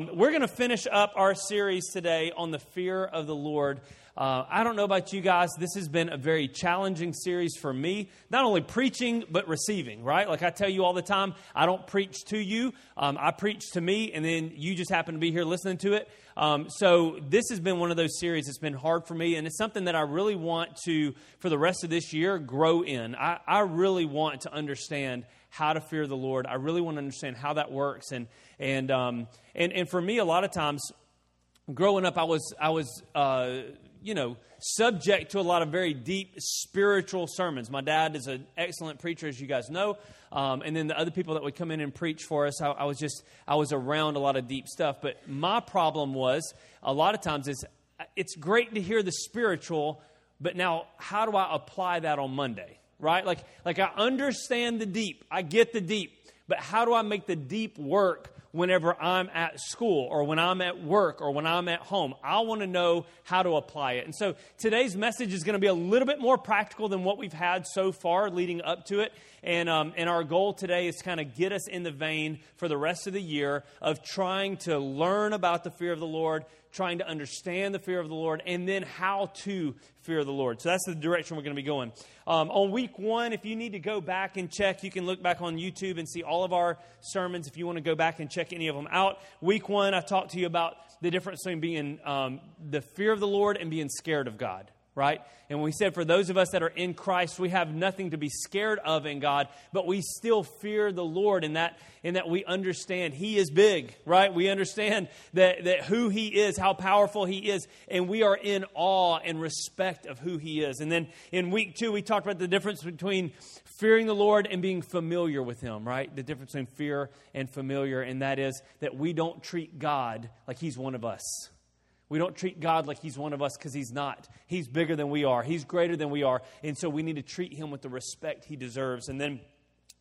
We're going to finish up our series today on the fear of the Lord. Uh, I don't know about you guys. This has been a very challenging series for me. Not only preaching, but receiving, right? Like I tell you all the time, I don't preach to you. Um, I preach to me, and then you just happen to be here listening to it. Um, so this has been one of those series that's been hard for me, and it's something that I really want to, for the rest of this year, grow in. I, I really want to understand how to fear the Lord. I really want to understand how that works. And, and, um, and, and for me, a lot of times, growing up, I was, I was uh, you know, subject to a lot of very deep spiritual sermons. My dad is an excellent preacher, as you guys know. Um, and then the other people that would come in and preach for us, I, I was just, I was around a lot of deep stuff. But my problem was, a lot of times, is it's great to hear the spiritual, but now how do I apply that on Monday? Right? Like, like I understand the deep, I get the deep, but how do I make the deep work whenever I'm at school or when I'm at work or when I'm at home? I want to know how to apply it. And so today's message is going to be a little bit more practical than what we've had so far leading up to it. And, um, and our goal today is to kind of get us in the vein for the rest of the year of trying to learn about the fear of the Lord, trying to understand the fear of the Lord, and then how to fear the Lord. So that's the direction we're going to be going. Um, on week one, if you need to go back and check, you can look back on YouTube and see all of our sermons if you want to go back and check any of them out. Week one, I talked to you about the difference between being um, the fear of the Lord and being scared of God right? And we said for those of us that are in Christ, we have nothing to be scared of in God, but we still fear the Lord in that in that we understand He is big, right? We understand that, that who He is, how powerful He is, and we are in awe and respect of who He is. And then in week two, we talked about the difference between fearing the Lord and being familiar with Him, right? The difference between fear and familiar, and that is that we don't treat God like He's one of us we don't treat God like He's one of us because He's not. He's bigger than we are, He's greater than we are. And so we need to treat Him with the respect He deserves. And then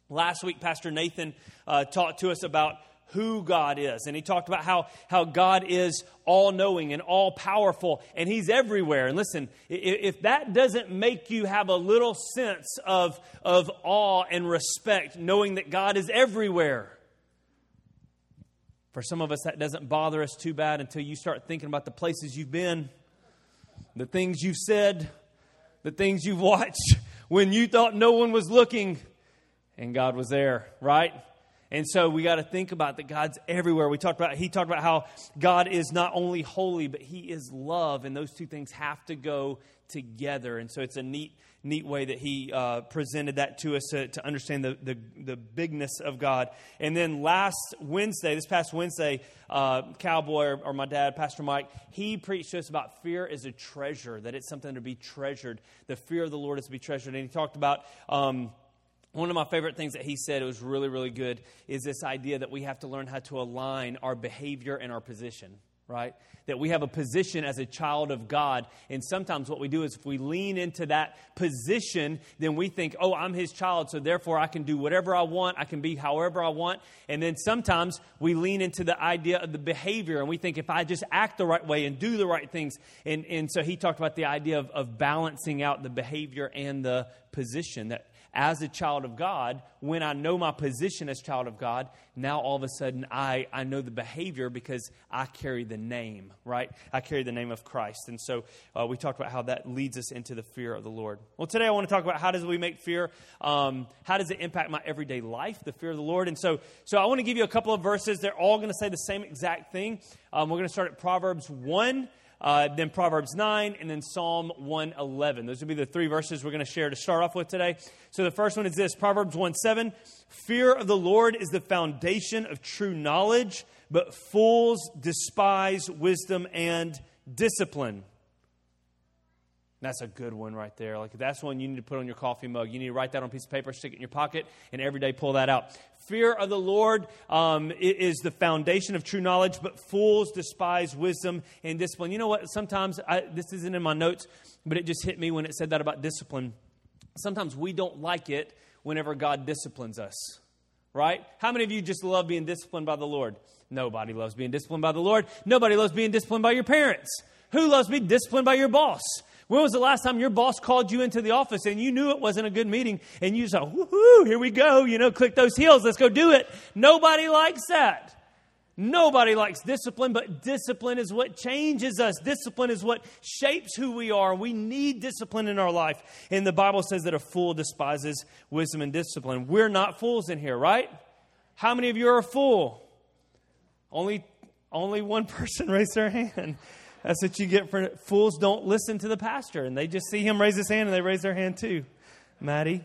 last week, Pastor Nathan uh, talked to us about who God is. And he talked about how, how God is all knowing and all powerful and he's everywhere. And listen, if that doesn't make you have a little sense of, of awe and respect, knowing that God is everywhere, for some of us, that doesn't bother us too bad until you start thinking about the places you've been, the things you've said, the things you've watched when you thought no one was looking and God was there, right? And so we got to think about that God's everywhere. We talked about he talked about how God is not only holy but he is love and those two things have to go together. And so it's a neat neat way that he uh, presented that to us to, to understand the, the, the, bigness of God. And then last Wednesday, this past Wednesday, uh, Cowboy or, or, my dad, Pastor Mike, he preached to us about fear is a treasure, that it's something to be treasured. The fear of the Lord is to be treasured. And he talked about. Um, one of my favorite things that he said, it was really, really good, is this idea that we have to learn how to align our behavior and our position, right? That we have a position as a child of God. And sometimes what we do is if we lean into that position, then we think, oh, I'm his child, so therefore I can do whatever I want, I can be however I want. And then sometimes we lean into the idea of the behavior, and we think if I just act the right way and do the right things. And, and so he talked about the idea of, of balancing out the behavior and the position that as a child of God, when I know my position as child of God, now all of a sudden I, I know the behavior because I carry the name, right? I carry the name of Christ. And so uh, we talked about how that leads us into the fear of the Lord. Well, today I want to talk about how does we make fear, um, how does it impact my everyday life, the fear of the Lord. And so, so I want to give you a couple of verses. They're all going to say the same exact thing. Um, we're going to start at Proverbs 1 uh, then Proverbs 9, and then Psalm 111. Those would be the three verses we're going to share to start off with today. So the first one is this Proverbs 1 7. Fear of the Lord is the foundation of true knowledge, but fools despise wisdom and discipline. That's a good one right there. Like that's one you need to put on your coffee mug. You need to write that on a piece of paper, stick it in your pocket, and every day pull that out. Fear of the Lord um, is the foundation of true knowledge, but fools despise wisdom and discipline. You know what? Sometimes I, this isn't in my notes, but it just hit me when it said that about discipline. Sometimes we don't like it whenever God disciplines us, right? How many of you just love being disciplined by the Lord? Nobody loves being disciplined by the Lord. Nobody loves being disciplined by your parents. Who loves being disciplined by your boss? When was the last time your boss called you into the office and you knew it wasn't a good meeting and you said, woohoo, here we go, you know, click those heels, let's go do it? Nobody likes that. Nobody likes discipline, but discipline is what changes us. Discipline is what shapes who we are. We need discipline in our life. And the Bible says that a fool despises wisdom and discipline. We're not fools in here, right? How many of you are a fool? Only, only one person raised their hand. That's what you get for fools don't listen to the pastor. And they just see him raise his hand and they raise their hand too. Maddie.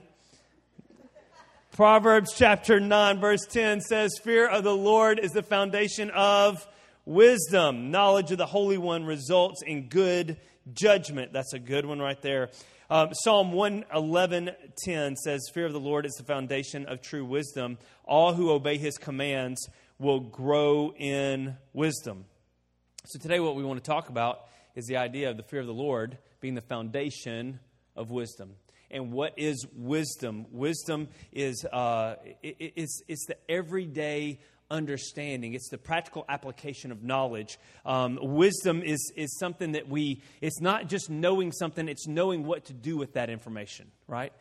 Proverbs chapter 9, verse 10 says, Fear of the Lord is the foundation of wisdom. Knowledge of the Holy One results in good judgment. That's a good one right there. Um, Psalm 111.10 says, Fear of the Lord is the foundation of true wisdom. All who obey his commands will grow in wisdom. So today what we want to talk about is the idea of the fear of the Lord being the foundation of wisdom and what is wisdom? Wisdom is uh, it, it's, it's the everyday understanding. It's the practical application of knowledge. Um, wisdom is, is something that we, it's not just knowing something, it's knowing what to do with that information, right?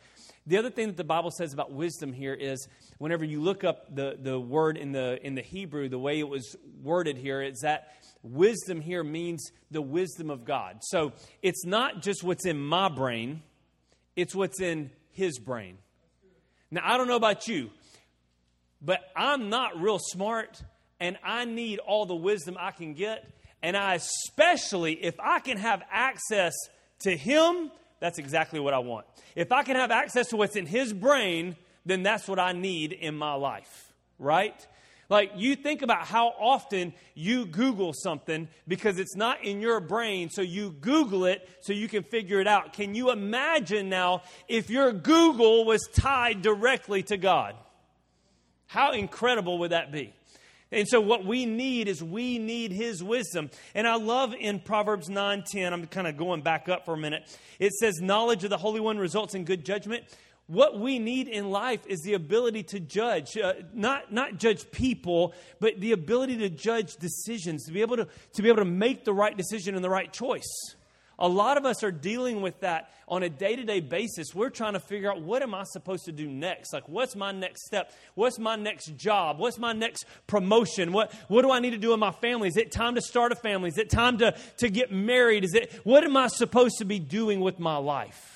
The other thing that the Bible says about wisdom here is whenever you look up the, the word in the, in the Hebrew, the way it was worded here, is that wisdom here means the wisdom of God. So it's not just what's in my brain, it's what's in his brain. Now, I don't know about you, but I'm not real smart and I need all the wisdom I can get. And I especially, if I can have access to him, that's exactly what I want. If I can have access to what's in his brain, then that's what I need in my life, right? Like, you think about how often you Google something because it's not in your brain, so you Google it so you can figure it out. Can you imagine now if your Google was tied directly to God? How incredible would that be? And so what we need is we need his wisdom. And I love in Proverbs 9:10, I'm kind of going back up for a minute. It says knowledge of the Holy One results in good judgment what we need in life is the ability to judge, uh, not, not judge people, but the ability to judge decisions, to be, able to, to be able to make the right decision and the right choice. A lot of us are dealing with that on a day to day basis. We're trying to figure out what am I supposed to do next? Like, what's my next step? What's my next job? What's my next promotion? What, what do I need to do in my family? Is it time to start a family? Is it time to, to get married? Is it, what am I supposed to be doing with my life?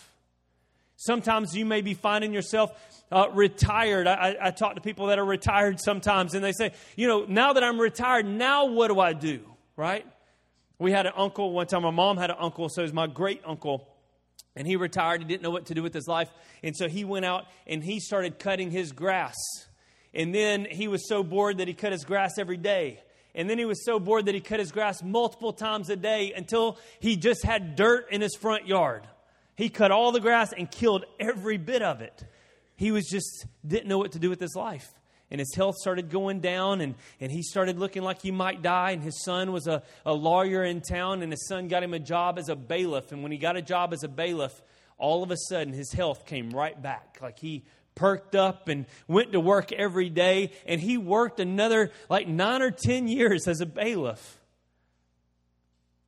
Sometimes you may be finding yourself uh, retired. I, I, talk to people that are retired sometimes, and they say, you know, now that I'm retired, now what do I do? Right? We had an uncle one time. My mom had an uncle, so it was my great uncle. And he retired. He didn't know what to do with his life. And so he went out and he started cutting his grass. And then he was so bored that he cut his grass every day. And then he was so bored that he cut his grass multiple times a day until he just had dirt in his front yard. He cut all the grass and killed every bit of it. He was just didn't know what to do with his life. And his health started going down, and, and he started looking like he might die. And his son was a, a lawyer in town, and his son got him a job as a bailiff. And when he got a job as a bailiff, all of a sudden his health came right back. Like he perked up and went to work every day. And he worked another like nine or 10 years as a bailiff.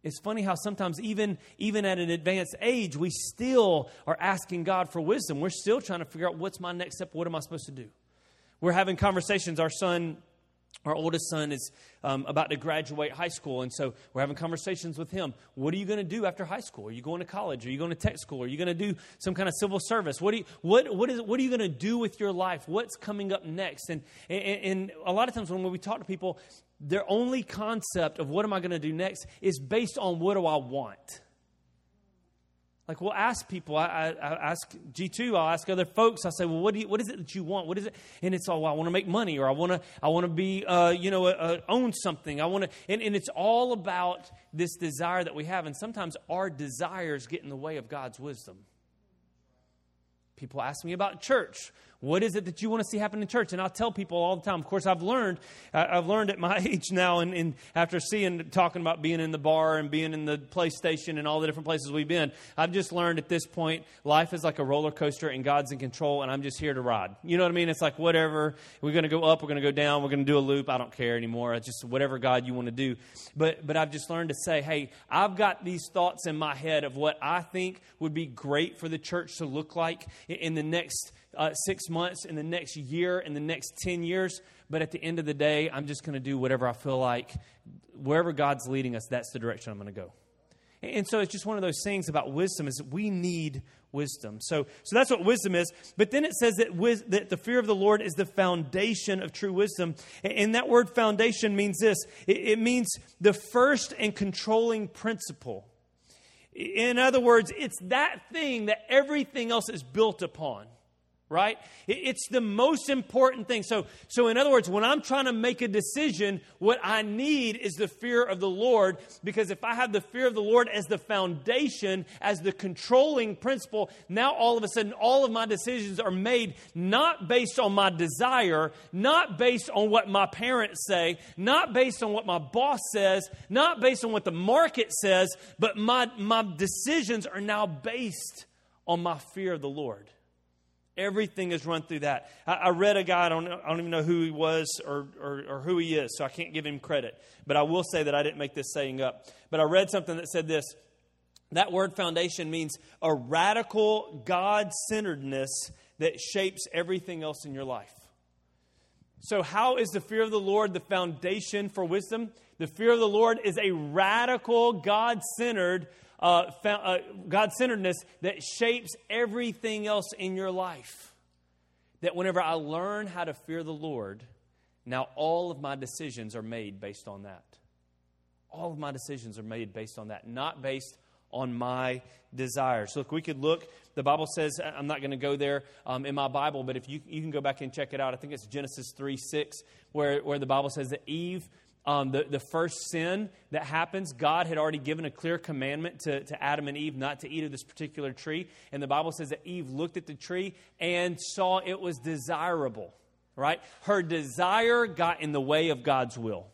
It's funny how sometimes, even, even at an advanced age, we still are asking God for wisdom. We're still trying to figure out what's my next step? What am I supposed to do? We're having conversations. Our son, our oldest son, is um, about to graduate high school. And so we're having conversations with him. What are you going to do after high school? Are you going to college? Are you going to tech school? Are you going to do some kind of civil service? What, do you, what, what, is, what are you going to do with your life? What's coming up next? And, and, and a lot of times when we talk to people, their only concept of what am I going to do next is based on what do I want. Like we'll ask people, I, I, I, ask G2, I'll ask other folks, I say, well, what, do you, what is it that you want? What is it? And it's all, well, I want to make money or I want to, I want to be, uh, you know, uh, own something. I want to, and, and it's all about this desire that we have. And sometimes our desires get in the way of God's wisdom. People ask me about church. What is it that you want to see happen in church? And I'll tell people all the time. Of course, I've learned. Uh, I've learned at my age now, and, and, after seeing, talking about being in the bar and being in the PlayStation and all the different places we've been, I've just learned at this point, life is like a roller coaster, and God's in control, and I'm just here to ride. You know what I mean? It's like whatever. We're going to go up. We're going to go down. We're going to do a loop. I don't care anymore. It's just whatever God you want to do. But but I've just learned to say, hey, I've got these thoughts in my head of what I think would be great for the church to look like in the next uh, six months, in the next year, in the next 10 years. But at the end of the day, I'm just going to do whatever I feel like. Wherever God's leading us, that's the direction I'm going to go. And so it's just one of those things about wisdom is we need wisdom. So, so that's what wisdom is. But then it says that, wis- that the fear of the Lord is the foundation of true wisdom. And that word foundation means this it, it means the first and controlling principle. In other words, it's that thing that everything else is built upon right? It's the most important thing. So so in other words when i'm trying to make a decision what i need is the fear of the lord because if i have the fear of the lord as the foundation as the controlling principle now all of a sudden all of my decisions are made not based on my desire not based on what my parents say not based on what my boss says not based on what the market says but my my decisions are now based on my fear of the lord Everything is run through that. I, I read a guy, I don't, I don't, even know who he was or, or, or who he is, so I can't give him credit. But I will say that I didn't make this saying up. But I read something that said this that word foundation means a radical God centeredness that shapes everything else in your life. So, how is the fear of the Lord the foundation for wisdom? The fear of the Lord is a radical, God centered uh, uh, God centeredness that shapes everything else in your life. That whenever I learn how to fear the Lord, now all of my decisions are made based on that. All of my decisions are made based on that, not based on my desires. Look, we could look. The Bible says, I'm not going to go there um, in my Bible, but if you, you can go back and check it out, I think it's Genesis 3 6, where, where the Bible says that Eve um, the, the first sin that happens, God had already given a clear commandment to, to Adam and Eve not to eat of this particular tree. And the Bible says that Eve looked at the tree and saw it was desirable, right? Her desire got in the way of God's will.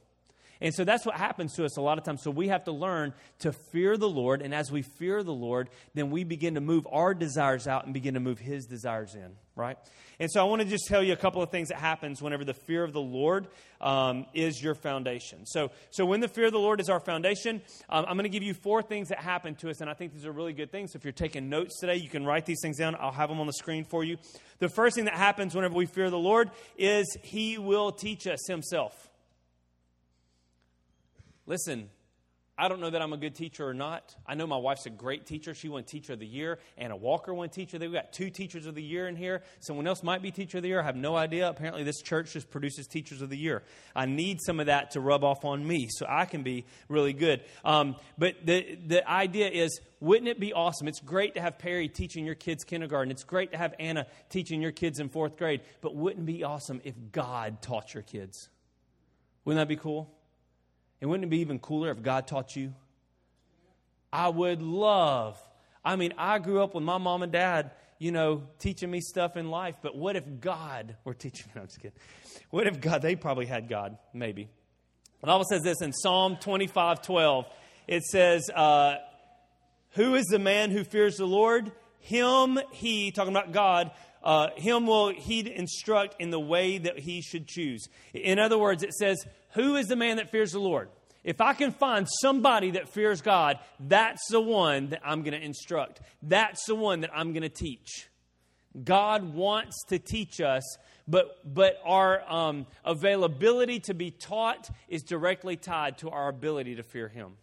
And so that's what happens to us a lot of times. So we have to learn to fear the Lord. And as we fear the Lord, then we begin to move our desires out and begin to move His desires in, right? And so I want to just tell you a couple of things that happens whenever the fear of the Lord um, is your foundation. So, so when the fear of the Lord is our foundation, um, I'm going to give you four things that happen to us. And I think these are really good things. So if you're taking notes today, you can write these things down. I'll have them on the screen for you. The first thing that happens whenever we fear the Lord is He will teach us Himself. Listen, I don't know that I'm a good teacher or not. I know my wife's a great teacher. She won Teacher of the Year. Anna Walker won Teacher of the Year. We've got two Teachers of the Year in here. Someone else might be Teacher of the Year. I have no idea. Apparently, this church just produces Teachers of the Year. I need some of that to rub off on me so I can be really good. Um, but the, the idea is wouldn't it be awesome? It's great to have Perry teaching your kids kindergarten. It's great to have Anna teaching your kids in fourth grade. But wouldn't it be awesome if God taught your kids? Wouldn't that be cool? And wouldn't it be even cooler if God taught you? I would love. I mean, I grew up with my mom and dad, you know, teaching me stuff in life, but what if God were teaching me? I'm just kidding. What if God, they probably had God, maybe. The Bible says this in Psalm 25 12. It says, uh, Who is the man who fears the Lord? Him, he, talking about God, uh, him will he instruct in the way that he should choose. In other words, it says, Who is the man that fears the Lord? If I can find somebody that fears God, that's the one that I'm going to instruct. That's the one that I'm going to teach. God wants to teach us, but, but our um, availability to be taught is directly tied to our ability to fear Him.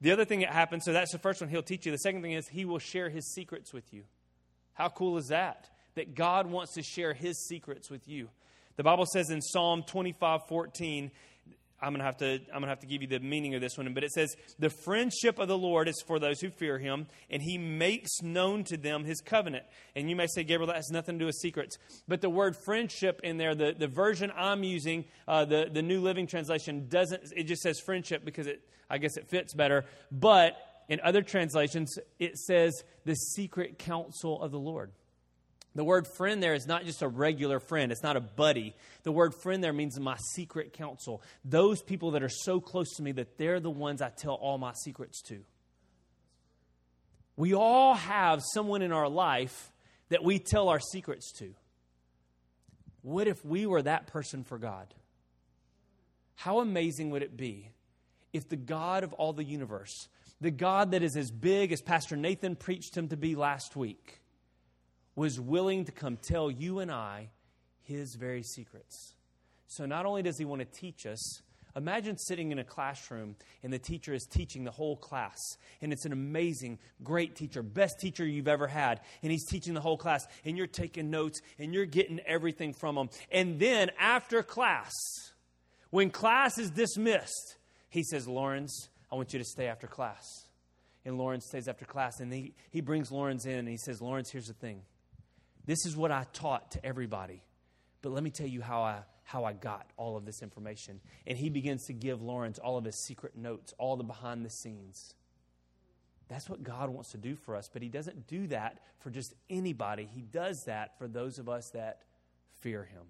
The other thing that happens, so that's the first one, He'll teach you. The second thing is He will share His secrets with you. How cool is that? That God wants to share His secrets with you. The Bible says in Psalm 25 14, I'm gonna have to I'm gonna have to give you the meaning of this one, but it says the friendship of the Lord is for those who fear Him, and He makes known to them His covenant. And you may say, Gabriel, that has nothing to do with secrets, but the word friendship in there, the, the version I'm using, uh, the the New Living Translation doesn't. It just says friendship because it I guess it fits better, but in other translations it says the secret counsel of the Lord. The word friend there is not just a regular friend, it's not a buddy. The word friend there means my secret counsel. Those people that are so close to me that they're the ones I tell all my secrets to. We all have someone in our life that we tell our secrets to. What if we were that person for God? How amazing would it be if the God of all the universe, the God that is as big as Pastor Nathan preached him to be last week, was willing to come tell you and I his very secrets. So not only does he want to teach us, imagine sitting in a classroom and the teacher is teaching the whole class. And it's an amazing, great teacher, best teacher you've ever had. And he's teaching the whole class. And you're taking notes and you're getting everything from him. And then after class, when class is dismissed, he says, Lawrence, I want you to stay after class. And Lawrence stays after class. And he, he brings Lawrence in and he says, Lawrence, here's the thing. This is what I taught to everybody. But let me tell you how I, how I got all of this information. And he begins to give Lawrence all of his secret notes, all the behind the scenes. That's what God wants to do for us. But he doesn't do that for just anybody, he does that for those of us that fear him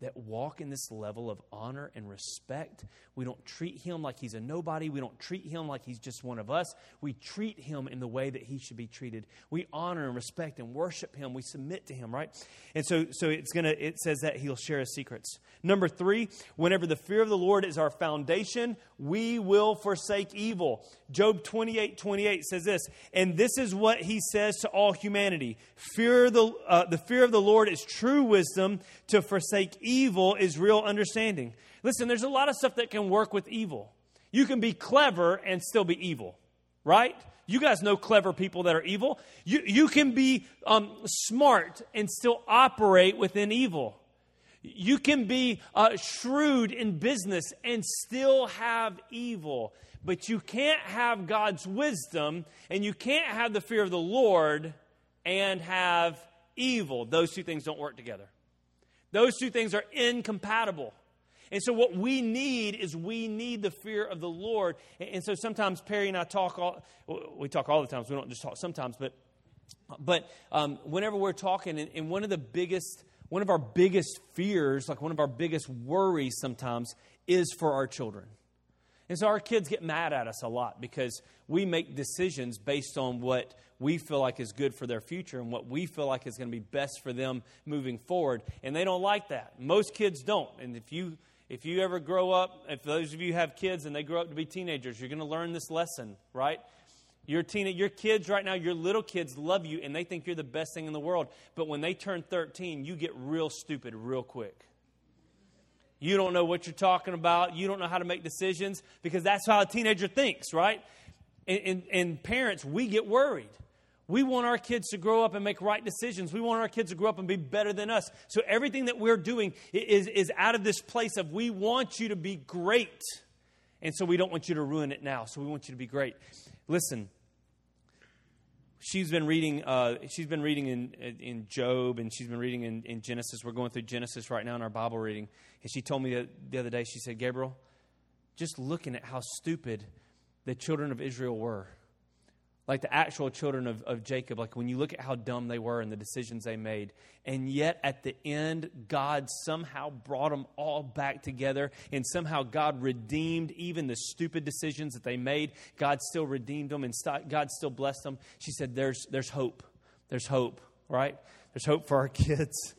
that walk in this level of honor and respect. We don't treat him like he's a nobody. We don't treat him like he's just one of us. We treat him in the way that he should be treated. We honor and respect and worship him. We submit to him, right? And so, so it's gonna. It says that he'll share his secrets. Number three, whenever the fear of the Lord is our foundation, we will forsake evil. Job 28, 28 says this, and this is what he says to all humanity: Fear the uh, the fear of the Lord is true wisdom. To forsake evil is real understanding. Listen, there's a lot of stuff that can work with evil. You can be clever and still be evil, right? You guys know clever people that are evil. You, you can be um, smart and still operate within evil. You can be uh, shrewd in business and still have evil. But you can't have God's wisdom and you can't have the fear of the Lord and have evil. Those two things don't work together. Those two things are incompatible. And so, what we need is we need the fear of the Lord. And so, sometimes Perry and I talk all, we talk all the times. We don't just talk sometimes, but, but um, whenever we're talking, and, one of the biggest, one of our biggest fears, like one of our biggest worries sometimes, is for our children. And so our kids get mad at us a lot because we make decisions based on what we feel like is good for their future and what we feel like is going to be best for them moving forward. And they don't like that. Most kids don't. And if you if you ever grow up, if those of you have kids and they grow up to be teenagers, you're going to learn this lesson, right? Your teen, your kids right now, your little kids love you and they think you're the best thing in the world. But when they turn 13, you get real stupid real quick. You don't know what you're talking about. You don't know how to make decisions because that's how a teenager thinks, right? And, and, and, parents, we get worried. We want our kids to grow up and make right decisions. We want our kids to grow up and be better than us. So everything that we're doing is, is out of this place of we want you to be great. And so we don't want you to ruin it now. So we want you to be great. Listen, she's been reading. Uh, she's been reading in in Job, and she's been reading in, in, Genesis. We're going through Genesis right now in our Bible reading, and she told me the other day. She said, "Gabriel, just looking at how stupid the children of Israel were." Like the actual children of, of Jacob, like when you look at how dumb they were and the decisions they made. And yet at the end, God somehow brought them all back together, and somehow God redeemed even the stupid decisions that they made. God still redeemed them, and st- God still blessed them. She said, there's, there's hope. There's hope, right? There's hope for our kids,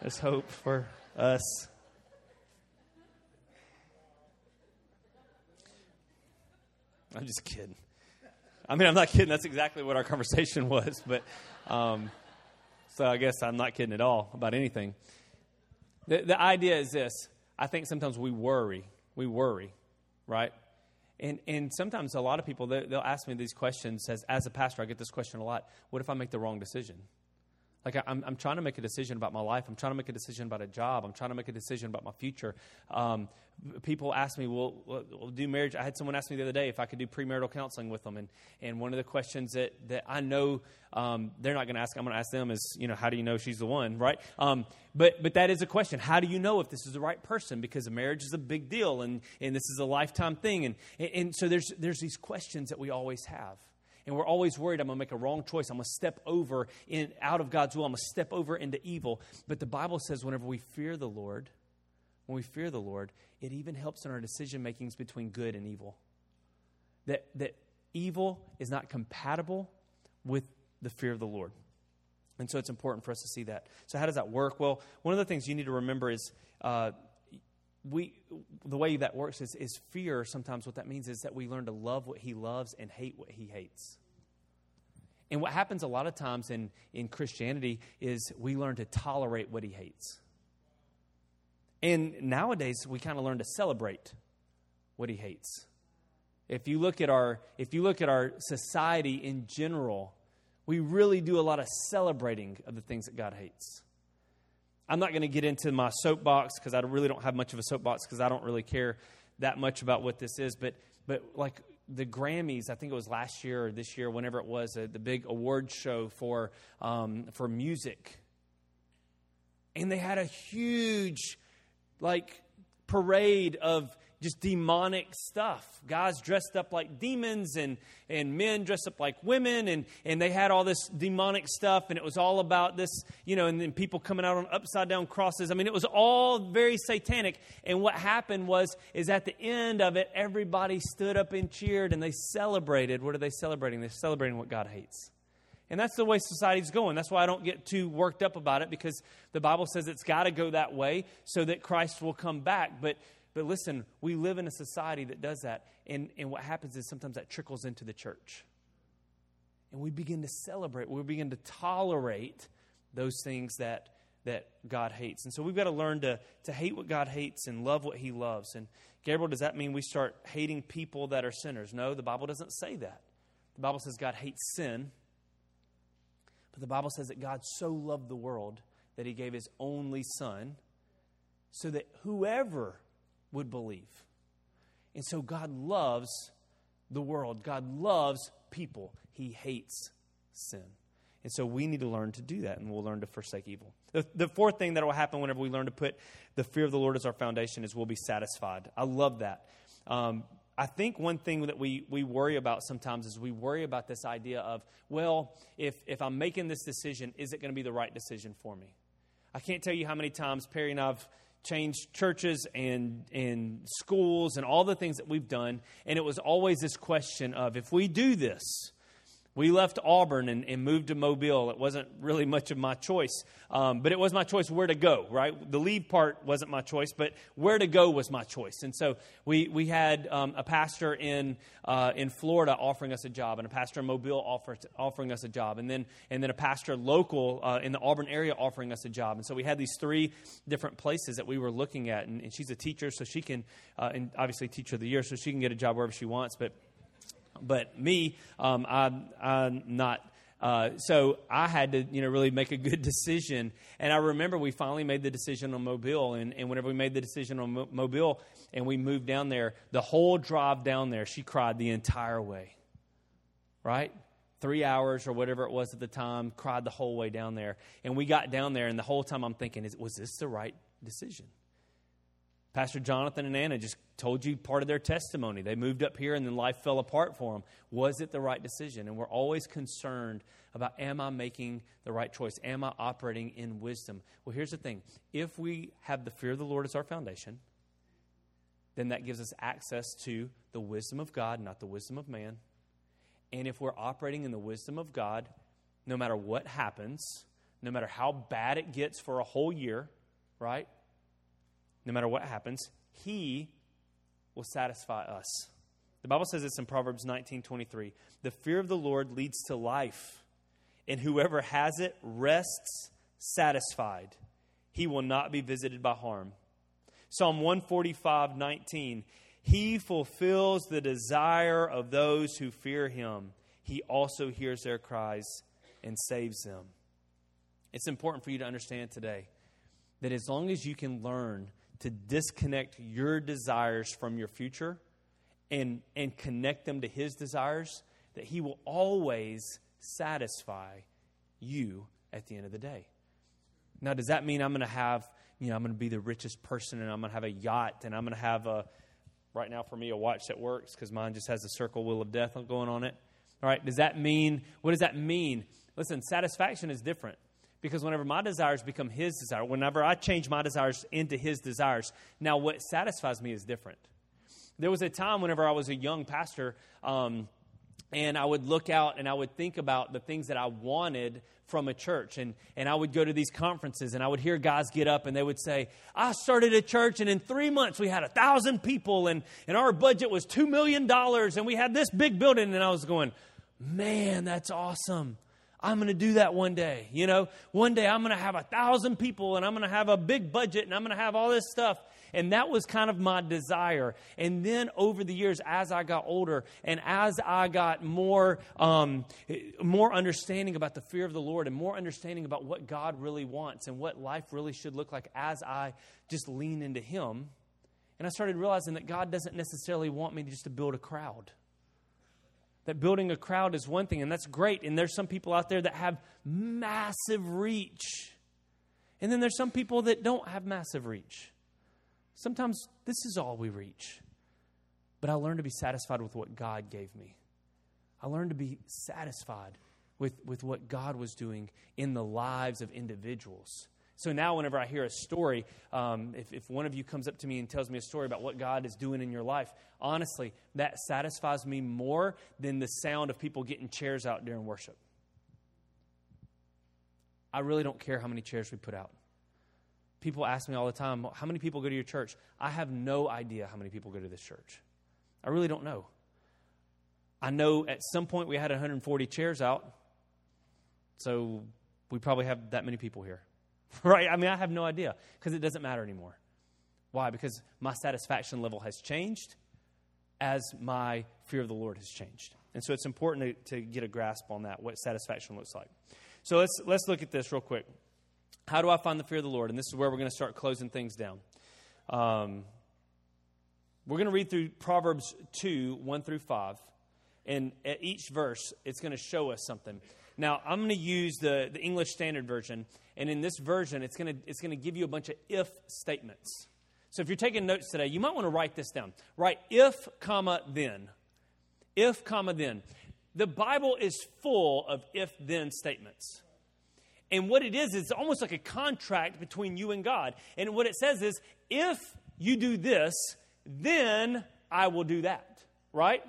there's hope for us. I'm just kidding. I mean, I'm not kidding. That's exactly what our conversation was. But um, so I guess I'm not kidding at all about anything. The, the idea is this I think sometimes we worry. We worry, right? And, and sometimes a lot of people, they'll ask me these questions. As, as a pastor, I get this question a lot What if I make the wrong decision? Like, I'm, I'm trying to make a decision about my life. I'm trying to make a decision about a job. I'm trying to make a decision about my future. Um, people ask me, well, do marriage? I had someone ask me the other day if I could do premarital counseling with them. And, and one of the questions that, that I know um, they're not going to ask, I'm going to ask them is, you know, how do you know she's the one, right? Um, but, but that is a question. How do you know if this is the right person? Because a marriage is a big deal and, and this is a lifetime thing. And, and so there's, there's these questions that we always have and we're always worried I'm going to make a wrong choice. I'm going to step over in out of God's will. I'm going to step over into evil. But the Bible says whenever we fear the Lord, when we fear the Lord, it even helps in our decision makings between good and evil. That that evil is not compatible with the fear of the Lord. And so it's important for us to see that. So how does that work? Well, one of the things you need to remember is uh, we the way that works is, is fear sometimes what that means is that we learn to love what he loves and hate what he hates And what happens a lot of times in, in Christianity is we learn to tolerate what he hates. And nowadays, we kind of learn to celebrate what he hates. If you look at our, if you look at our society in general, we really do a lot of celebrating of the things that God hates. I'm not going to get into my soapbox because I really don't have much of a soapbox because I don't really care that much about what this is. But, but like the Grammys, I think it was last year or this year, whenever it was, uh, the big award show for, um, for music. And they had a huge, like, parade of just demonic stuff. Guys dressed up like demons and, and men dressed up like women, and, and they had all this demonic stuff, and it was all about this, you know, and then people coming out on upside down crosses. I mean, it was all very satanic. And what happened was, is at the end of it, everybody stood up and cheered and they celebrated. What are they celebrating? They're celebrating what God hates. And that's the way society's going. That's why I don't get too worked up about it because the Bible says it's got to go that way so that Christ will come back. But but listen, we live in a society that does that. And, and what happens is sometimes that trickles into the church. And we begin to celebrate, we begin to tolerate those things that, that God hates. And so we've got to learn to, to hate what God hates and love what He loves. And Gabriel, does that mean we start hating people that are sinners? No, the Bible doesn't say that. The Bible says God hates sin. But the Bible says that God so loved the world that He gave His only Son so that whoever would believe. And so God loves the world, God loves people. He hates sin. And so we need to learn to do that, and we'll learn to forsake evil. The, the fourth thing that will happen whenever we learn to put the fear of the Lord as our foundation is we'll be satisfied. I love that. Um, I think one thing that we, we worry about sometimes is we worry about this idea of, well, if, if I'm making this decision, is it going to be the right decision for me? I can't tell you how many times Perry and I've changed churches and, and schools and all the things that we've done. And it was always this question of if we do this, we left Auburn and, and, moved to Mobile. It wasn't really much of my choice, um, but it was my choice where to go, right? The leave part wasn't my choice, but where to go was my choice. And so we, we had um, a pastor in, uh, in Florida offering us a job, and a pastor in Mobile offer, offering us a job, and then, and then a pastor local uh, in the Auburn area offering us a job. And so we had these three different places that we were looking at. And, and she's a teacher, so she can, uh, and obviously teacher of the year, so she can get a job wherever she wants. But but me, um, I'm, I'm not. Uh, so I had to, you know, really make a good decision. And I remember we finally made the decision on Mobile. And, and whenever we made the decision on Mo- Mobile and we moved down there, the whole drive down there, she cried the entire way. Right? Three hours or whatever it was at the time, cried the whole way down there. And we got down there, and the whole time I'm thinking, was this the right decision? Pastor Jonathan and Anna just told you part of their testimony. They moved up here and then life fell apart for them. Was it the right decision? And we're always concerned about am I making the right choice? Am I operating in wisdom? Well, here's the thing if we have the fear of the Lord as our foundation, then that gives us access to the wisdom of God, not the wisdom of man. And if we're operating in the wisdom of God, no matter what happens, no matter how bad it gets for a whole year, right? No matter what happens, He will satisfy us. The Bible says this in Proverbs 19 23. The fear of the Lord leads to life, and whoever has it rests satisfied. He will not be visited by harm. Psalm 145 19. He fulfills the desire of those who fear him. He also hears their cries and saves them. It's important for you to understand today that as long as you can learn to disconnect your desires from your future and, and connect them to His desires, that He will always satisfy you at the end of the day. Now, does that mean I'm going to have, you know, I'm going to be the richest person and I'm going to have a yacht and I'm going to have a, right now for me, a watch that works because mine just has a circle wheel of death going on it? All right, does that mean, what does that mean? Listen, satisfaction is different. Because whenever my desires become his desire, whenever I change my desires into his desires, now what satisfies me is different. There was a time whenever I was a young pastor, um, and I would look out and I would think about the things that I wanted from a church. And, and I would go to these conferences and I would hear guys get up and they would say, I started a church and in three months we had a thousand people and, and our budget was $2 million and we had this big building. And I was going, man, that's awesome. I'm going to do that one day. You know, one day I'm going to have a thousand people and I'm going to have a big budget and I'm going to have all this stuff. And that was kind of my desire. And then over the years, as I got older and as I got more, um, more understanding about the fear of the Lord and more understanding about what God really wants and what life really should look like as I just lean into Him, and I started realizing that God doesn't necessarily want me just to build a crowd. That building a crowd is one thing, and that's great. And there's some people out there that have massive reach. And then there's some people that don't have massive reach. Sometimes this is all we reach. But I learned to be satisfied with what God gave me. I learned to be satisfied with, with what God was doing in the lives of individuals. So now, whenever I hear a story, um, if, if one of you comes up to me and tells me a story about what God is doing in your life, honestly, that satisfies me more than the sound of people getting chairs out during worship. I really don't care how many chairs we put out people ask me all the time, how many people go to your church? I have no idea how many people go to this church. I really don't know. I know at some point we had 140 chairs out, so we probably have that many people here. right? I mean, I have no idea because it doesn't matter anymore. Why? Because my satisfaction level has changed as my fear of the Lord has changed. And so it's important to, to get a grasp on that, what satisfaction looks like. So let's, let's look at this real quick. How do I find the fear of the Lord? And this is where we're going to start closing things down. Um, we're going to read through Proverbs 2 1 through 5. And at each verse, it's going to show us something. Now, I'm going to use the, the English Standard Version. And in this version, it's going, to, it's going to give you a bunch of if statements. So if you're taking notes today, you might want to write this down. Write if, comma, then. If, comma, then. The Bible is full of if then statements. And what it is, it's almost like a contract between you and God. And what it says is, if you do this, then I will do that, right?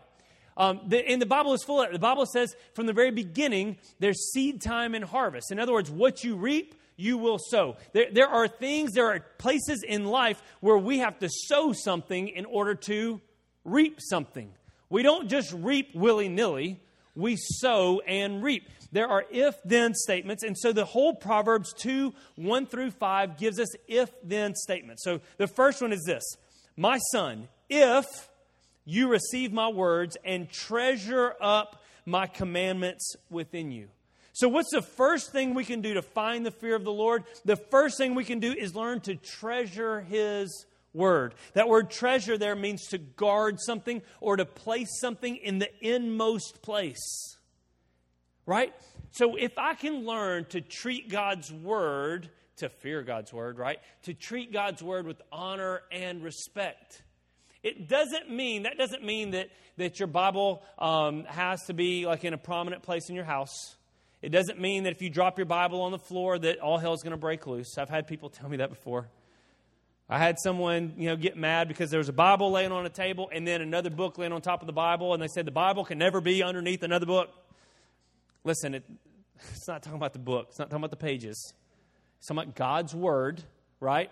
Um, the, and the Bible is full of it. The Bible says from the very beginning, there's seed time and harvest. In other words, what you reap, you will sow. There, there are things, there are places in life where we have to sow something in order to reap something. We don't just reap willy nilly, we sow and reap. There are if then statements. And so the whole Proverbs 2 1 through 5 gives us if then statements. So the first one is this My son, if you receive my words and treasure up my commandments within you. So, what's the first thing we can do to find the fear of the Lord? The first thing we can do is learn to treasure His word. That word treasure there means to guard something or to place something in the inmost place right? So if I can learn to treat God's word, to fear God's word, right? To treat God's word with honor and respect. It doesn't mean, that doesn't mean that, that your Bible um, has to be like in a prominent place in your house. It doesn't mean that if you drop your Bible on the floor that all hell is going to break loose. I've had people tell me that before. I had someone, you know, get mad because there was a Bible laying on a table and then another book laying on top of the Bible, and they said the Bible can never be underneath another book. Listen, it, it's not talking about the book, it's not talking about the pages. It's talking about God's word, right?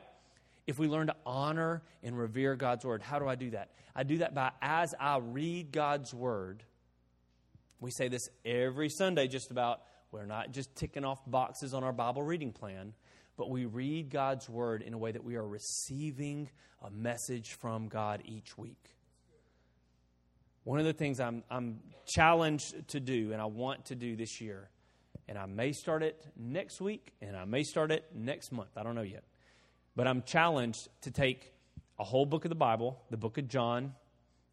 If we learn to honor and revere God's word, how do I do that? I do that by as I read God's word. We say this every Sunday, just about. We're not just ticking off boxes on our Bible reading plan, but we read God's word in a way that we are receiving a message from God each week. One of the things I'm, I'm challenged to do and I want to do this year, and I may start it next week and I may start it next month. I don't know yet. But I'm challenged to take a whole book of the Bible, the book of John.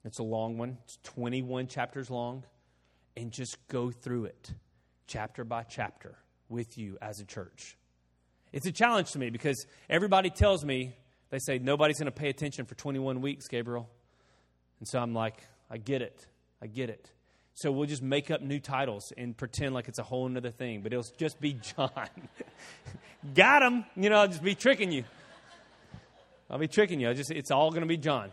It's a long one, it's 21 chapters long, and just go through it chapter by chapter with you as a church. It's a challenge to me because everybody tells me, they say, nobody's going to pay attention for 21 weeks, Gabriel. And so I'm like, I get it. I get it. So we'll just make up new titles and pretend like it's a whole other thing, but it'll just be John. Got him. You know, I'll just be tricking you. I'll be tricking you. I just it's all going to be John.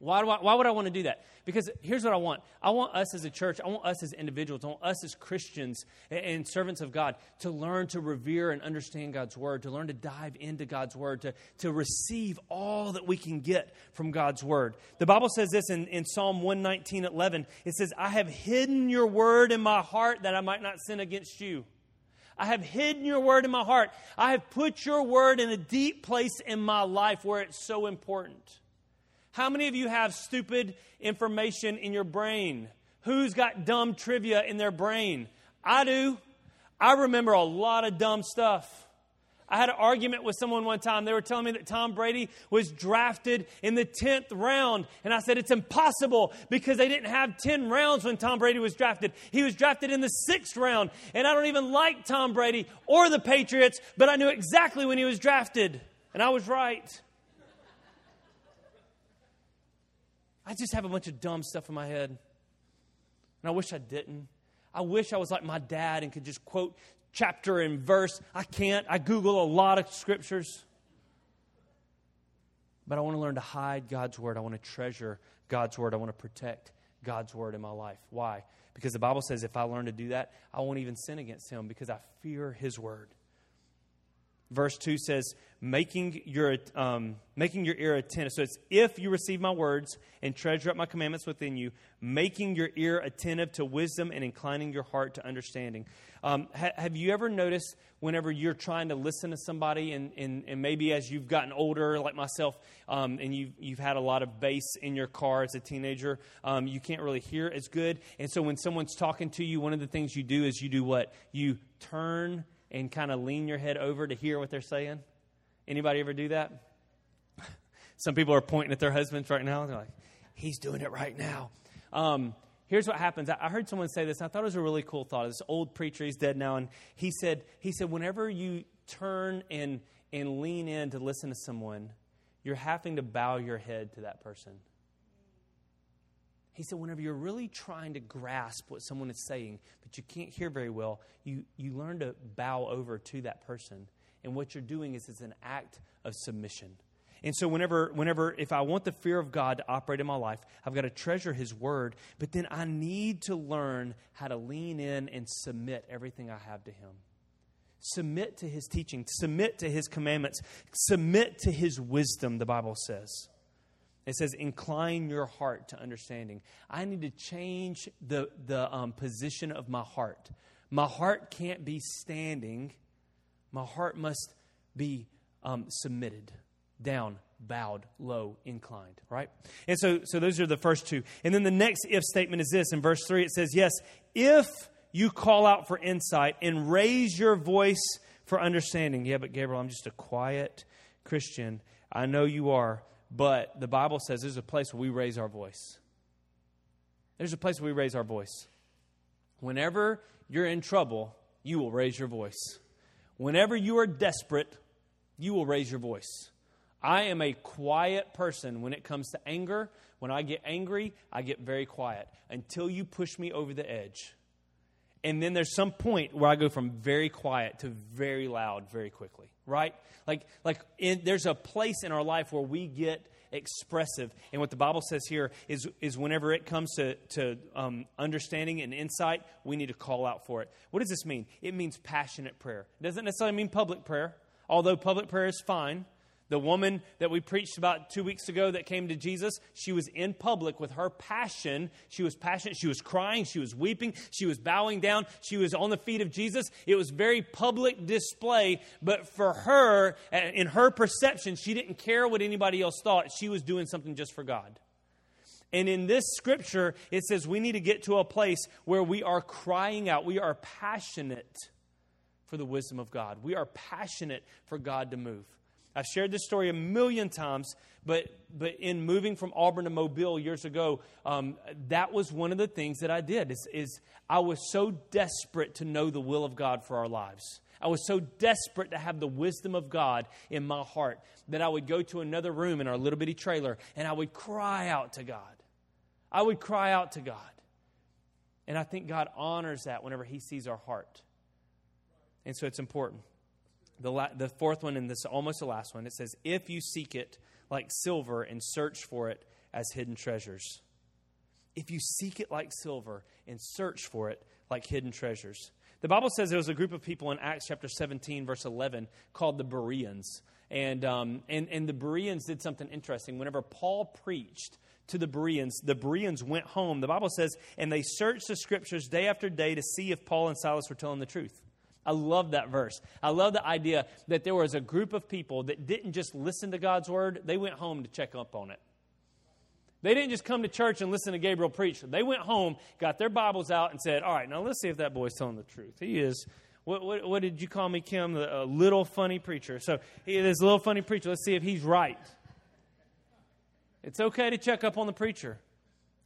Why, do I, why would I want to do that? Because here's what I want I want us as a church, I want us as individuals, I want us as Christians and, and servants of God to learn to revere and understand God's Word, to learn to dive into God's Word, to, to receive all that we can get from God's Word. The Bible says this in, in Psalm 119 11. It says, I have hidden your Word in my heart that I might not sin against you. I have hidden your word in my heart. I have put your word in a deep place in my life where it's so important. How many of you have stupid information in your brain? Who's got dumb trivia in their brain? I do. I remember a lot of dumb stuff. I had an argument with someone one time. They were telling me that Tom Brady was drafted in the 10th round. And I said, it's impossible because they didn't have 10 rounds when Tom Brady was drafted. He was drafted in the sixth round. And I don't even like Tom Brady or the Patriots, but I knew exactly when he was drafted. And I was right. I just have a bunch of dumb stuff in my head. And I wish I didn't. I wish I was like my dad and could just quote chapter and verse. I can't. I Google a lot of scriptures. But I want to learn to hide God's word. I want to treasure God's word. I want to protect God's word in my life. Why? Because the Bible says if I learn to do that, I won't even sin against Him because I fear His word. Verse 2 says, making your, um, making your ear attentive. So it's if you receive my words and treasure up my commandments within you, making your ear attentive to wisdom and inclining your heart to understanding. Um, ha- have you ever noticed whenever you're trying to listen to somebody, and, and, and maybe as you've gotten older, like myself, um, and you've, you've had a lot of bass in your car as a teenager, um, you can't really hear as good. And so when someone's talking to you, one of the things you do is you do what? You turn and kind of lean your head over to hear what they're saying? Anybody ever do that? Some people are pointing at their husbands right now. They're like, he's doing it right now. Um, here's what happens. I heard someone say this, I thought it was a really cool thought. This old preacher, he's dead now, and he said, he said, whenever you turn and, and lean in to listen to someone, you're having to bow your head to that person. He said, whenever you're really trying to grasp what someone is saying, but you can't hear very well, you, you learn to bow over to that person. And what you're doing is it's an act of submission. And so, whenever, whenever, if I want the fear of God to operate in my life, I've got to treasure His Word, but then I need to learn how to lean in and submit everything I have to Him. Submit to His teaching, submit to His commandments, submit to His wisdom, the Bible says. It says, incline your heart to understanding. I need to change the, the um, position of my heart. My heart can't be standing, my heart must be um, submitted, down, bowed, low, inclined, right? And so, so those are the first two. And then the next if statement is this in verse 3 it says, Yes, if you call out for insight and raise your voice for understanding. Yeah, but Gabriel, I'm just a quiet Christian. I know you are. But the Bible says there's a place where we raise our voice. There's a place where we raise our voice. Whenever you're in trouble, you will raise your voice. Whenever you are desperate, you will raise your voice. I am a quiet person when it comes to anger. When I get angry, I get very quiet until you push me over the edge. And then there's some point where I go from very quiet to very loud very quickly right? Like, like in, there's a place in our life where we get expressive. And what the Bible says here is, is whenever it comes to, to um, understanding and insight, we need to call out for it. What does this mean? It means passionate prayer. It doesn't necessarily mean public prayer, although public prayer is fine. The woman that we preached about two weeks ago that came to Jesus, she was in public with her passion. She was passionate. She was crying. She was weeping. She was bowing down. She was on the feet of Jesus. It was very public display, but for her, in her perception, she didn't care what anybody else thought. She was doing something just for God. And in this scripture, it says we need to get to a place where we are crying out. We are passionate for the wisdom of God. We are passionate for God to move. I've shared this story a million times, but, but in moving from Auburn to Mobile years ago, um, that was one of the things that I did is, is I was so desperate to know the will of God for our lives. I was so desperate to have the wisdom of God in my heart that I would go to another room in our little bitty trailer and I would cry out to God. I would cry out to God. And I think God honors that whenever He sees our heart. And so it's important. The, la- the fourth one, and this almost the last one, it says, If you seek it like silver and search for it as hidden treasures. If you seek it like silver and search for it like hidden treasures. The Bible says there was a group of people in Acts chapter 17, verse 11, called the Bereans. And, um, and, and the Bereans did something interesting. Whenever Paul preached to the Bereans, the Bereans went home. The Bible says, and they searched the scriptures day after day to see if Paul and Silas were telling the truth. I love that verse. I love the idea that there was a group of people that didn't just listen to God's word, they went home to check up on it. They didn't just come to church and listen to Gabriel preach. They went home, got their Bibles out, and said, All right, now let's see if that boy's telling the truth. He is. What, what, what did you call me, Kim? A little funny preacher. So he is a little funny preacher. Let's see if he's right. It's okay to check up on the preacher,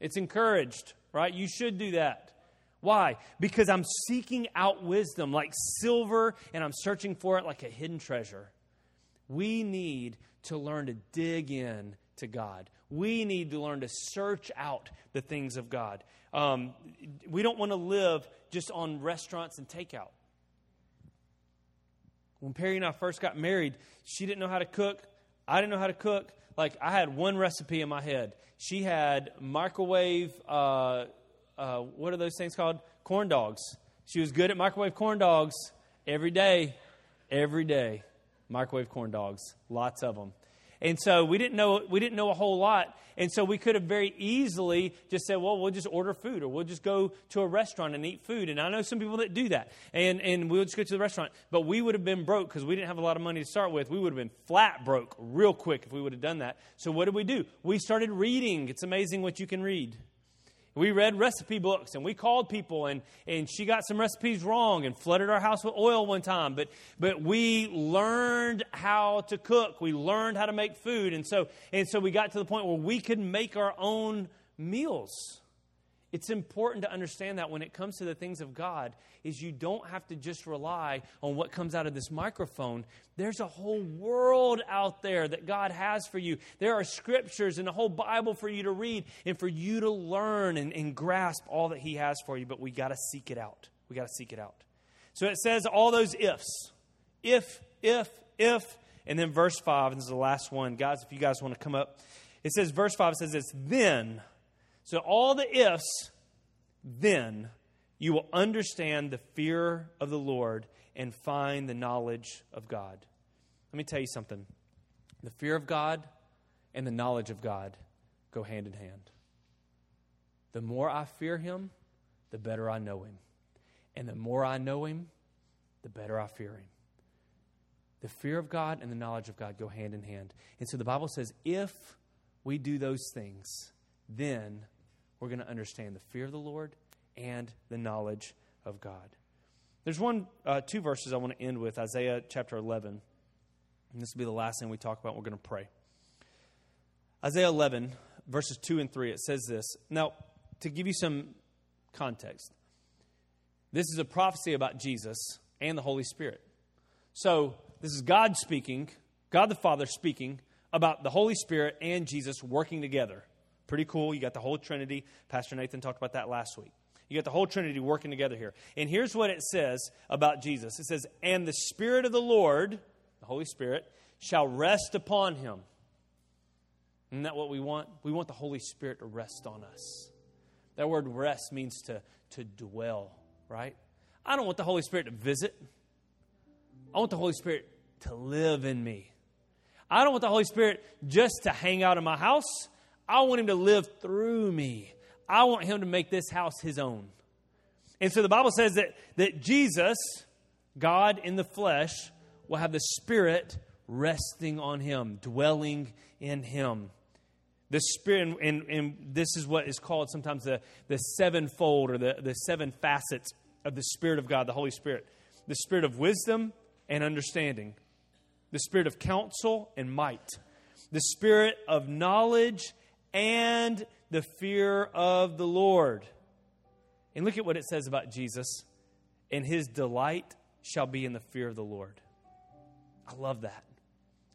it's encouraged, right? You should do that. Why? Because I'm seeking out wisdom like silver and I'm searching for it like a hidden treasure. We need to learn to dig in to God. We need to learn to search out the things of God. Um, we don't want to live just on restaurants and takeout. When Perry and I first got married, she didn't know how to cook. I didn't know how to cook. Like, I had one recipe in my head. She had microwave uh, uh, what are those things called? Corn dogs. She was good at microwave corn dogs every day, every day. Microwave corn dogs, lots of them. And so we didn't know we didn't know a whole lot, and so we could have very easily just said, "Well, we'll just order food, or we'll just go to a restaurant and eat food." And I know some people that do that, and and we'll just go to the restaurant. But we would have been broke because we didn't have a lot of money to start with. We would have been flat broke real quick if we would have done that. So what did we do? We started reading. It's amazing what you can read. We read recipe books and we called people, and, and she got some recipes wrong and flooded our house with oil one time. But, but we learned how to cook, we learned how to make food. And so, and so we got to the point where we could make our own meals. It's important to understand that when it comes to the things of God is you don't have to just rely on what comes out of this microphone. There's a whole world out there that God has for you. There are scriptures and a whole Bible for you to read and for you to learn and, and grasp all that He has for you, but we got to seek it out. We got to seek it out. So it says all those ifs. If, if, if, and then verse 5, and this is the last one. Guys, if you guys want to come up, it says, verse 5 says it's then so, all the ifs, then you will understand the fear of the Lord and find the knowledge of God. Let me tell you something the fear of God and the knowledge of God go hand in hand. The more I fear Him, the better I know Him. And the more I know Him, the better I fear Him. The fear of God and the knowledge of God go hand in hand. And so the Bible says if we do those things, then we're going to understand the fear of the Lord and the knowledge of God. There's one, uh, two verses I want to end with Isaiah chapter 11. And this will be the last thing we talk about. We're going to pray. Isaiah 11, verses 2 and 3, it says this. Now, to give you some context, this is a prophecy about Jesus and the Holy Spirit. So, this is God speaking, God the Father speaking about the Holy Spirit and Jesus working together. Pretty cool. You got the whole Trinity. Pastor Nathan talked about that last week. You got the whole Trinity working together here. And here's what it says about Jesus it says, And the Spirit of the Lord, the Holy Spirit, shall rest upon him. Isn't that what we want? We want the Holy Spirit to rest on us. That word rest means to, to dwell, right? I don't want the Holy Spirit to visit. I want the Holy Spirit to live in me. I don't want the Holy Spirit just to hang out in my house. I want him to live through me. I want him to make this house his own. And so the Bible says that, that Jesus, God in the flesh, will have the Spirit resting on him, dwelling in him. The Spirit, and, and this is what is called sometimes the, the sevenfold or the, the seven facets of the Spirit of God, the Holy Spirit the Spirit of wisdom and understanding, the Spirit of counsel and might, the Spirit of knowledge and the fear of the Lord. And look at what it says about Jesus. And his delight shall be in the fear of the Lord. I love that.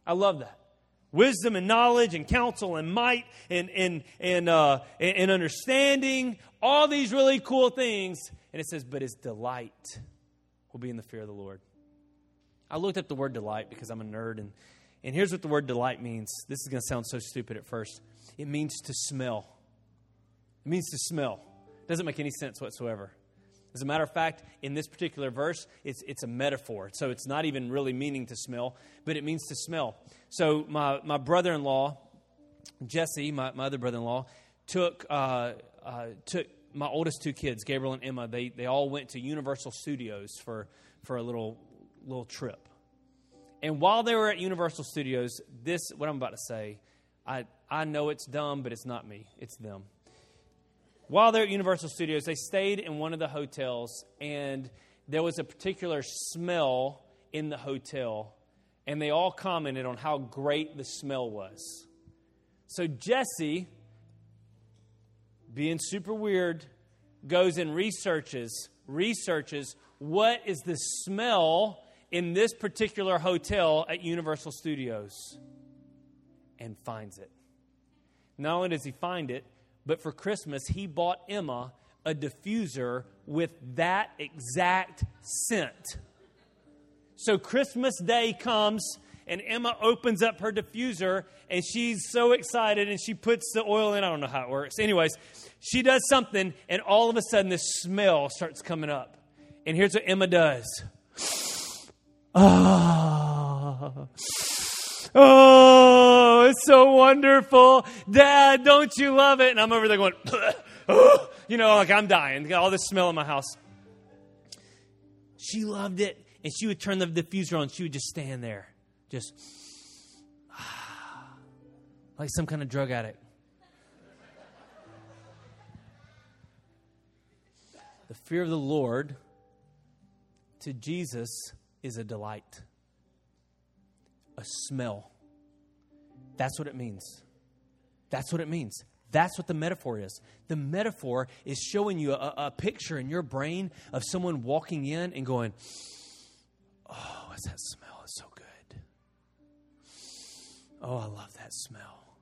I love that. Wisdom and knowledge and counsel and might and, and, and, uh, and understanding, all these really cool things. And it says, but his delight will be in the fear of the Lord. I looked up the word delight because I'm a nerd and And here's what the word delight means. This is going to sound so stupid at first. It means to smell. It means to smell. It doesn't make any sense whatsoever. As a matter of fact, in this particular verse, it's, it's a metaphor. So it's not even really meaning to smell, but it means to smell. So my, my brother in law, Jesse, my, my other brother in law, took, uh, uh, took my oldest two kids, Gabriel and Emma, they, they all went to Universal Studios for, for a little, little trip. And while they were at Universal Studios, this, what I'm about to say, I, I know it's dumb, but it's not me, it's them. While they're at Universal Studios, they stayed in one of the hotels, and there was a particular smell in the hotel, and they all commented on how great the smell was. So Jesse, being super weird, goes and researches, researches what is the smell in this particular hotel at Universal Studios and finds it. Not only does he find it, but for Christmas, he bought Emma a diffuser with that exact scent. So Christmas Day comes, and Emma opens up her diffuser, and she's so excited, and she puts the oil in. I don't know how it works. Anyways, she does something, and all of a sudden, this smell starts coming up. And here's what Emma does. Ah. Oh, it's so wonderful. Dad, don't you love it? And I'm over there going, oh, you know, like I'm dying. Got all this smell in my house. She loved it. And she would turn the diffuser on. She would just stand there, just like some kind of drug addict. The fear of the Lord to Jesus is a delight a smell. That's what it means. That's what it means. That's what the metaphor is. The metaphor is showing you a, a, picture in your brain of someone walking in and going, Oh, what's that smell? It's so good. Oh, I love that smell.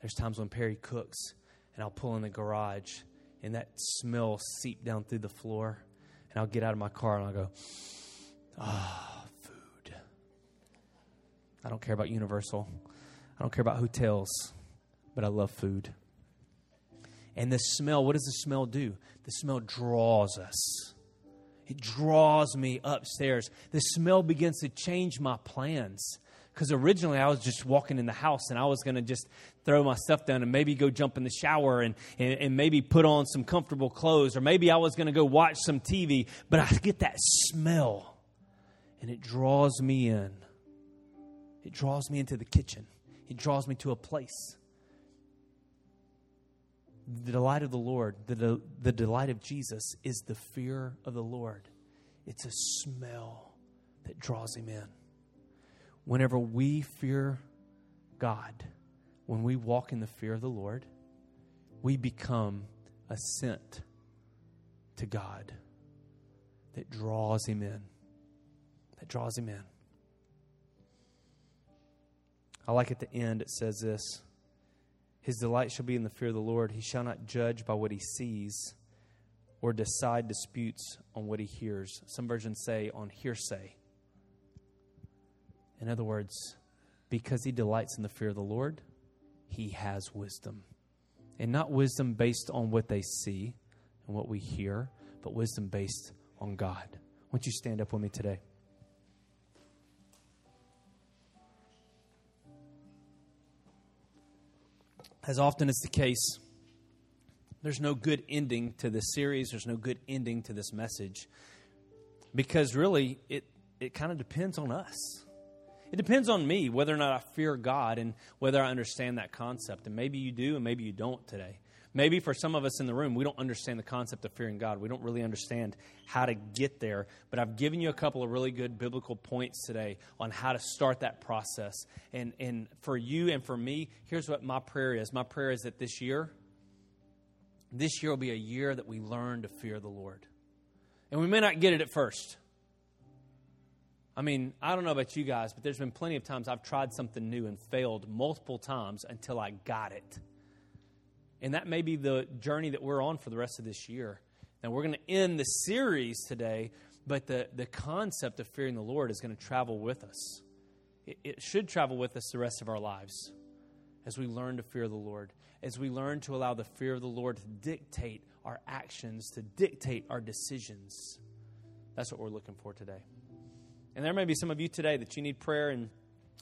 There's times when Perry cooks and I'll pull in the garage and that smell seep down through the floor and I'll get out of my car and I'll go, Ah. Oh, I don't care about Universal. I don't care about hotels, but I love food. And the smell, what does the smell do? The smell draws us. It draws me upstairs. The smell begins to change my plans. Because originally I was just walking in the house and I was going to just throw my stuff down and maybe go jump in the shower and, and, and maybe put on some comfortable clothes or maybe I was going to go watch some TV. But I get that smell and it draws me in. It draws me into the kitchen, it draws me to a place. The delight of the Lord, the, de- the delight of Jesus is the fear of the Lord. It's a smell that draws him in. Whenever we fear God, when we walk in the fear of the Lord, we become a scent to God that draws him in. That draws him in. I like at the end, it says this His delight shall be in the fear of the Lord. He shall not judge by what he sees or decide disputes on what he hears. Some versions say on hearsay. In other words, because he delights in the fear of the Lord, he has wisdom. And not wisdom based on what they see and what we hear, but wisdom based on God. Won't you stand up with me today? As often is the case, there's no good ending to this series. There's no good ending to this message because really it, it kind of depends on us. It depends on me whether or not I fear God and whether I understand that concept. And maybe you do and maybe you don't today. Maybe for some of us in the room, we don't understand the concept of fearing God. We don't really understand how to get there. But I've given you a couple of really good biblical points today on how to start that process. And, and for you and for me, here's what my prayer is my prayer is that this year, this year will be a year that we learn to fear the Lord. And we may not get it at first. I mean, I don't know about you guys, but there's been plenty of times I've tried something new and failed multiple times until I got it. And that may be the journey that we're on for the rest of this year. Now, we're going to end the series today, but the, the concept of fearing the Lord is going to travel with us. it, it should travel with us the rest of our lives as we learn to fear the Lord, as we learn to allow the fear of the Lord to dictate our actions, to dictate our decisions. That's what we're looking for today. And there may be some of you today that you need prayer and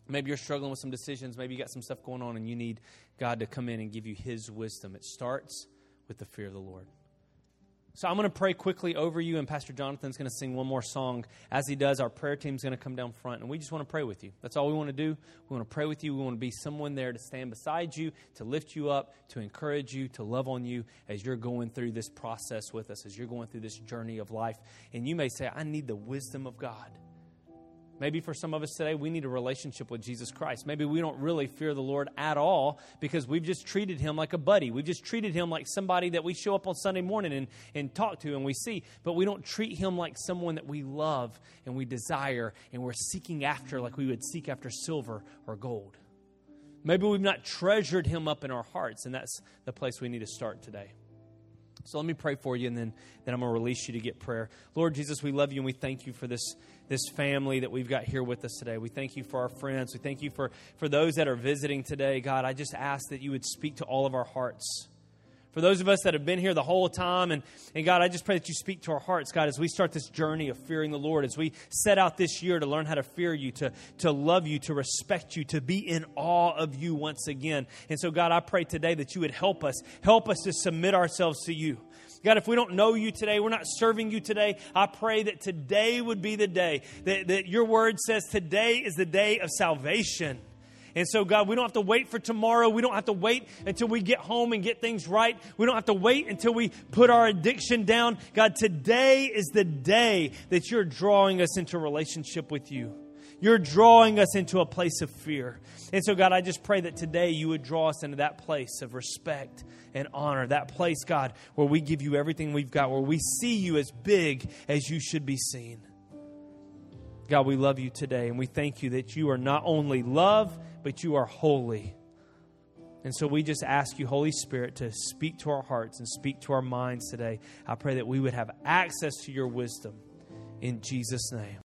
maybe you're struggling with some decisions, maybe you got some stuff going on and you need God to come in and give you his wisdom. It starts with the fear of the Lord. So I'm going to pray quickly over you, and Pastor Jonathan's going to sing one more song. As he does, our prayer team's going to come down front, and we just want to pray with you. That's all we want to do. We want to pray with you. We want to be someone there to stand beside you, to lift you up, to encourage you, to love on you as you're going through this process with us, as you're going through this journey of life. And you may say, I need the wisdom of God. Maybe for some of us today, we need a relationship with Jesus Christ. Maybe we don't really fear the Lord at all because we've just treated him like a buddy. We've just treated him like somebody that we show up on Sunday morning and, and talk to and we see, but we don't treat him like someone that we love and we desire and we're seeking after like we would seek after silver or gold. Maybe we've not treasured him up in our hearts, and that's the place we need to start today. So let me pray for you, and then, then I'm going to release you to get prayer. Lord Jesus, we love you and we thank you for this this family that we've got here with us today. We thank you for our friends. We thank you for, for those that are visiting today. God, I just ask that you would speak to all of our hearts. For those of us that have been here the whole time, and, and God, I just pray that you speak to our hearts, God, as we start this journey of fearing the Lord, as we set out this year to learn how to fear you, to, to love you, to respect you, to be in awe of you once again. And so, God, I pray today that you would help us, help us to submit ourselves to you. God, if we don't know you today, we're not serving you today, I pray that today would be the day that, that your word says today is the day of salvation. And so, God, we don't have to wait for tomorrow. We don't have to wait until we get home and get things right. We don't have to wait until we put our addiction down. God, today is the day that you're drawing us into relationship with you. You're drawing us into a place of fear. And so, God, I just pray that today you would draw us into that place of respect and honor, that place, God, where we give you everything we've got, where we see you as big as you should be seen. God, we love you today, and we thank you that you are not only love, but you are holy. And so we just ask you, Holy Spirit, to speak to our hearts and speak to our minds today. I pray that we would have access to your wisdom in Jesus' name.